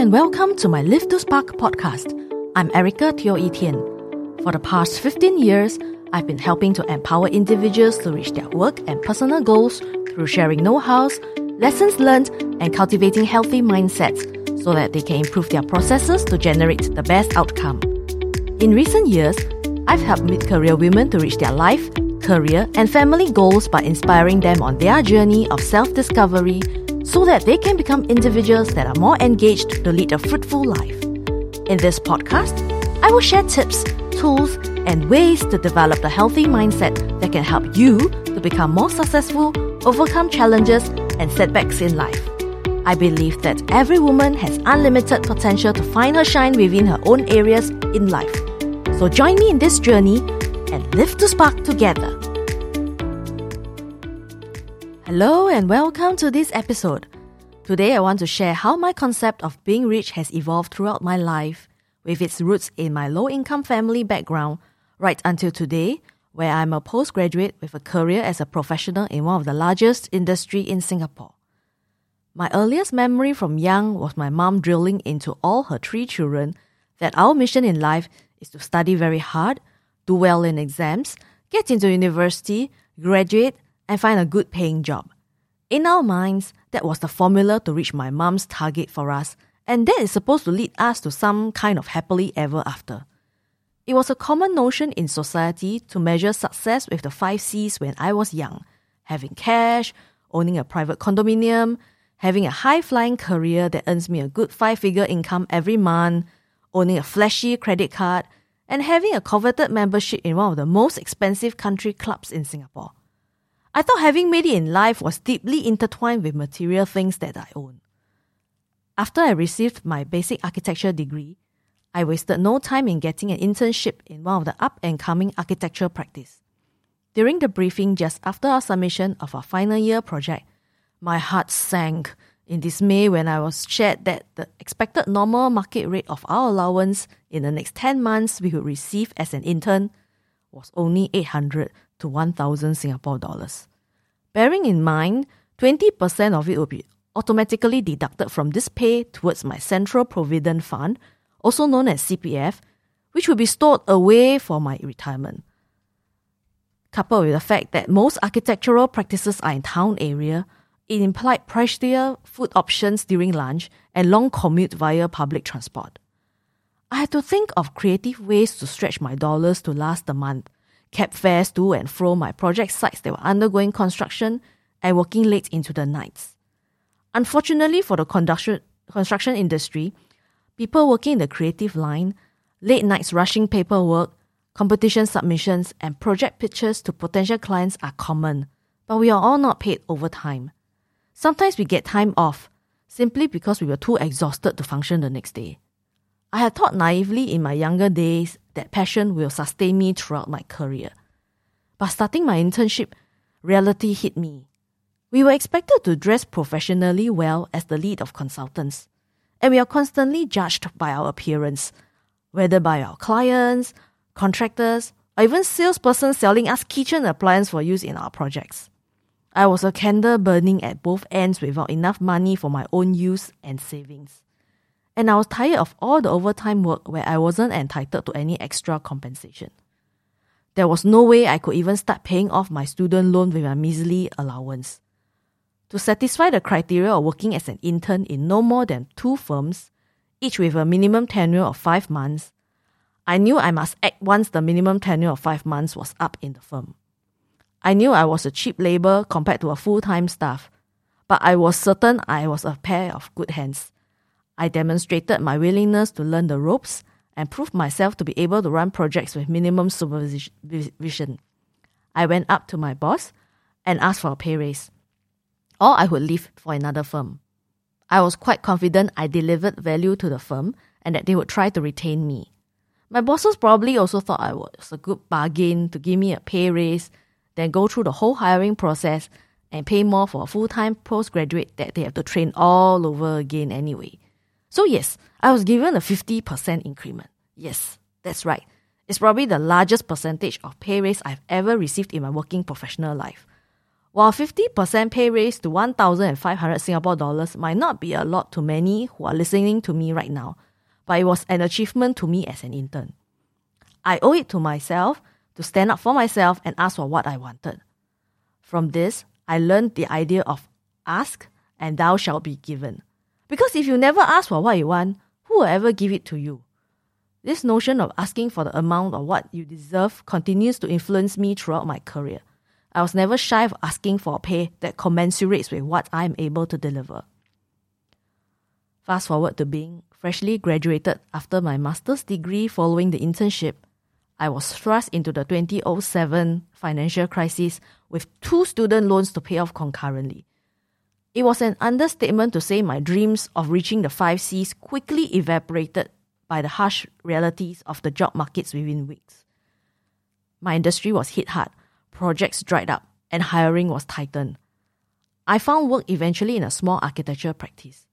and welcome to my Live to Spark podcast. I'm Erica Teo Etienne. For the past 15 years, I've been helping to empower individuals to reach their work and personal goals through sharing know-hows, lessons learned, and cultivating healthy mindsets so that they can improve their processes to generate the best outcome. In recent years, I've helped mid-career women to reach their life, career, and family goals by inspiring them on their journey of self-discovery so that they can become individuals that are more engaged to lead a fruitful life. In this podcast, I will share tips, tools, and ways to develop the healthy mindset that can help you to become more successful, overcome challenges, and setbacks in life. I believe that every woman has unlimited potential to find her shine within her own areas in life. So join me in this journey and live to spark together. Hello and welcome to this episode. Today I want to share how my concept of being rich has evolved throughout my life, with its roots in my low income family background, right until today, where I'm a postgraduate with a career as a professional in one of the largest industry in Singapore. My earliest memory from young was my mom drilling into all her three children that our mission in life is to study very hard, do well in exams, get into university, graduate, and find a good paying job. In our minds, that was the formula to reach my mom's target for us, and that is supposed to lead us to some kind of happily ever after. It was a common notion in society to measure success with the five C's when I was young having cash, owning a private condominium, having a high flying career that earns me a good five figure income every month, owning a flashy credit card, and having a coveted membership in one of the most expensive country clubs in Singapore. I thought having made it in life was deeply intertwined with material things that I own. After I received my basic architecture degree, I wasted no time in getting an internship in one of the up and coming architecture practice. During the briefing just after our submission of our final year project, my heart sank in dismay when I was shared that the expected normal market rate of our allowance in the next 10 months we would receive as an intern was only 800 to 1000 Singapore dollars. Bearing in mind, 20% of it will be automatically deducted from this pay towards my Central Provident Fund, also known as CPF, which will be stored away for my retirement. Coupled with the fact that most architectural practices are in town area, it implied pricier food options during lunch and long commute via public transport. I had to think of creative ways to stretch my dollars to last the month, cab fares to and fro my project sites that were undergoing construction, and working late into the nights. Unfortunately for the construction, industry, people working in the creative line, late nights rushing paperwork, competition submissions, and project pitches to potential clients are common, but we are all not paid overtime. Sometimes we get time off simply because we were too exhausted to function the next day. I had thought naively in my younger days that passion will sustain me throughout my career. But starting my internship, reality hit me. We were expected to dress professionally well as the lead of consultants, and we are constantly judged by our appearance, whether by our clients, contractors, or even salespersons selling us kitchen appliances for use in our projects. I was a candle burning at both ends without enough money for my own use and savings. And I was tired of all the overtime work where I wasn't entitled to any extra compensation. There was no way I could even start paying off my student loan with my measly allowance. To satisfy the criteria of working as an intern in no more than two firms, each with a minimum tenure of five months, I knew I must act once the minimum tenure of five months was up in the firm. I knew I was a cheap labor compared to a full time staff, but I was certain I was a pair of good hands. I demonstrated my willingness to learn the ropes and proved myself to be able to run projects with minimum supervision. I went up to my boss and asked for a pay raise or I would leave for another firm. I was quite confident I delivered value to the firm and that they would try to retain me. My bosses probably also thought I was a good bargain to give me a pay raise, then go through the whole hiring process and pay more for a full time postgraduate that they have to train all over again anyway. So, yes, I was given a 50% increment. Yes, that's right. It's probably the largest percentage of pay raise I've ever received in my working professional life. While 50% pay raise to 1,500 Singapore dollars might not be a lot to many who are listening to me right now, but it was an achievement to me as an intern. I owe it to myself to stand up for myself and ask for what I wanted. From this, I learned the idea of ask and thou shalt be given. Because if you never ask for what you want, who will ever give it to you? This notion of asking for the amount of what you deserve continues to influence me throughout my career. I was never shy of asking for a pay that commensurates with what I am able to deliver. Fast forward to being freshly graduated after my master's degree following the internship, I was thrust into the 2007 financial crisis with two student loans to pay off concurrently. It was an understatement to say my dreams of reaching the five C's quickly evaporated by the harsh realities of the job markets within weeks. My industry was hit hard, projects dried up, and hiring was tightened. I found work eventually in a small architecture practice.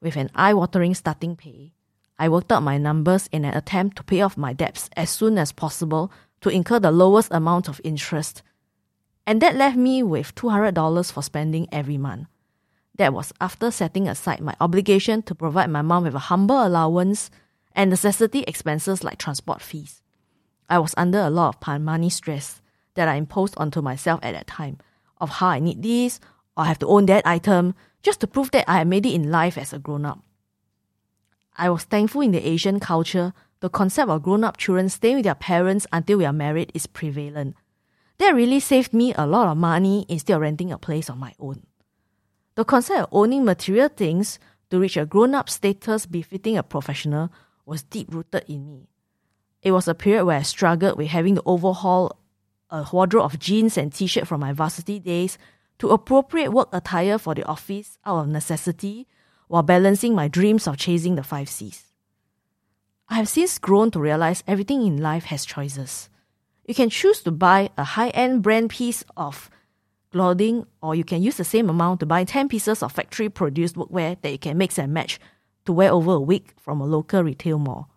With an eye watering starting pay, I worked out my numbers in an attempt to pay off my debts as soon as possible to incur the lowest amount of interest and that left me with $200 for spending every month. That was after setting aside my obligation to provide my mom with a humble allowance and necessity expenses like transport fees. I was under a lot of money stress that I imposed onto myself at that time of how I need this or I have to own that item just to prove that I had made it in life as a grown up. I was thankful in the Asian culture, the concept of grown up children staying with their parents until we are married is prevalent. That really saved me a lot of money instead of renting a place on my own. The concept of owning material things to reach a grown up status befitting a professional was deep rooted in me. It was a period where I struggled with having to overhaul a wardrobe of jeans and t shirt from my varsity days to appropriate work attire for the office out of necessity while balancing my dreams of chasing the five C's. I have since grown to realize everything in life has choices. You can choose to buy a high end brand piece of clothing, or you can use the same amount to buy 10 pieces of factory produced workwear that you can mix and match to wear over a week from a local retail mall.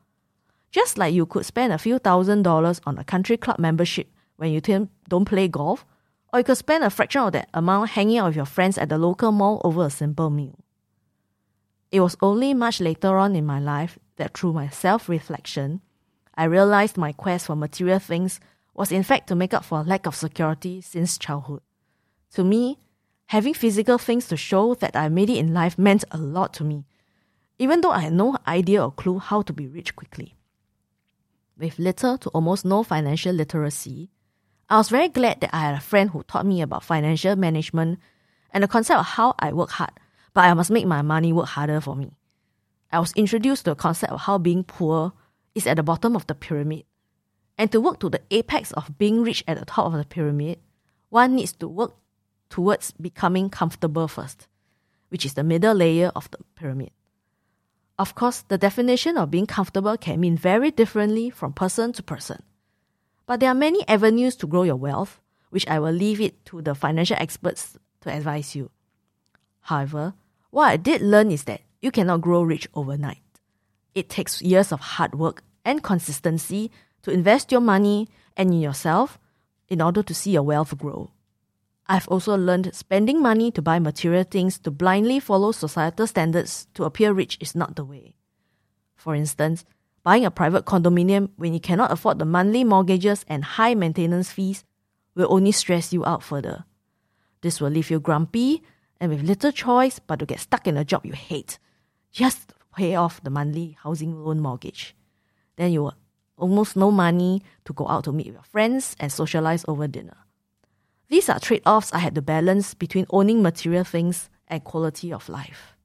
Just like you could spend a few thousand dollars on a country club membership when you don't play golf, or you could spend a fraction of that amount hanging out with your friends at the local mall over a simple meal. It was only much later on in my life that through my self reflection, I realized my quest for material things was in fact to make up for a lack of security since childhood. To me, having physical things to show that I made it in life meant a lot to me, even though I had no idea or clue how to be rich quickly. With little to almost no financial literacy, I was very glad that I had a friend who taught me about financial management and the concept of how I work hard, but I must make my money work harder for me. I was introduced to the concept of how being poor is at the bottom of the pyramid and to work to the apex of being rich at the top of the pyramid, one needs to work towards becoming comfortable first, which is the middle layer of the pyramid. Of course, the definition of being comfortable can mean very differently from person to person. But there are many avenues to grow your wealth, which I will leave it to the financial experts to advise you. However, what I did learn is that you cannot grow rich overnight. It takes years of hard work and consistency to invest your money and in yourself in order to see your wealth grow. I've also learned spending money to buy material things to blindly follow societal standards to appear rich is not the way. For instance, buying a private condominium when you cannot afford the monthly mortgages and high maintenance fees will only stress you out further. This will leave you grumpy and with little choice but to get stuck in a job you hate, just pay off the monthly housing loan mortgage. Then you will almost no money to go out to meet your friends and socialize over dinner. These are trade offs I had to balance between owning material things and quality of life.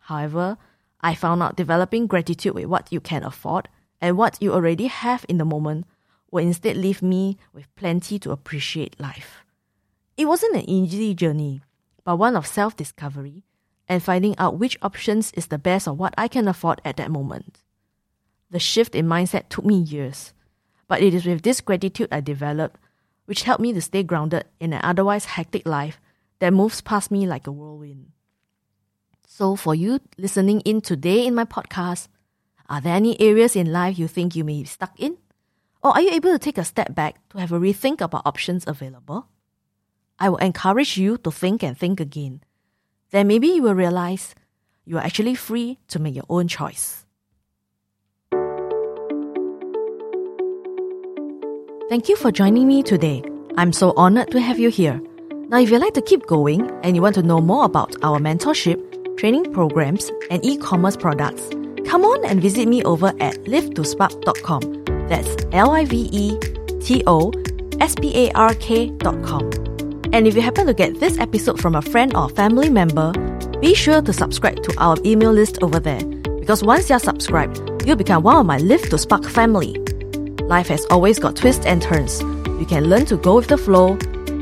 However, I found out developing gratitude with what you can afford and what you already have in the moment will instead leave me with plenty to appreciate life. It wasn't an easy journey, but one of self discovery and finding out which options is the best of what I can afford at that moment. The shift in mindset took me years, but it is with this gratitude I developed, which helped me to stay grounded in an otherwise hectic life that moves past me like a whirlwind. So, for you listening in today in my podcast, are there any areas in life you think you may be stuck in? Or are you able to take a step back to have a rethink about options available? I will encourage you to think and think again. Then maybe you will realize you are actually free to make your own choice. Thank you for joining me today. I'm so honored to have you here. Now, if you'd like to keep going and you want to know more about our mentorship, training programs, and e commerce products, come on and visit me over at livetospark.com. That's L I V E T O S P A R K.com. And if you happen to get this episode from a friend or family member, be sure to subscribe to our email list over there. Because once you're subscribed, you'll become one of my Live to Spark family. Life has always got twists and turns. You can learn to go with the flow,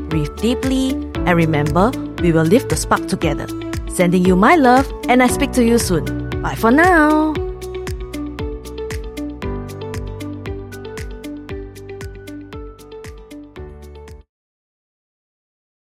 breathe deeply, and remember, we will live the spark together. Sending you my love, and I speak to you soon. Bye for now.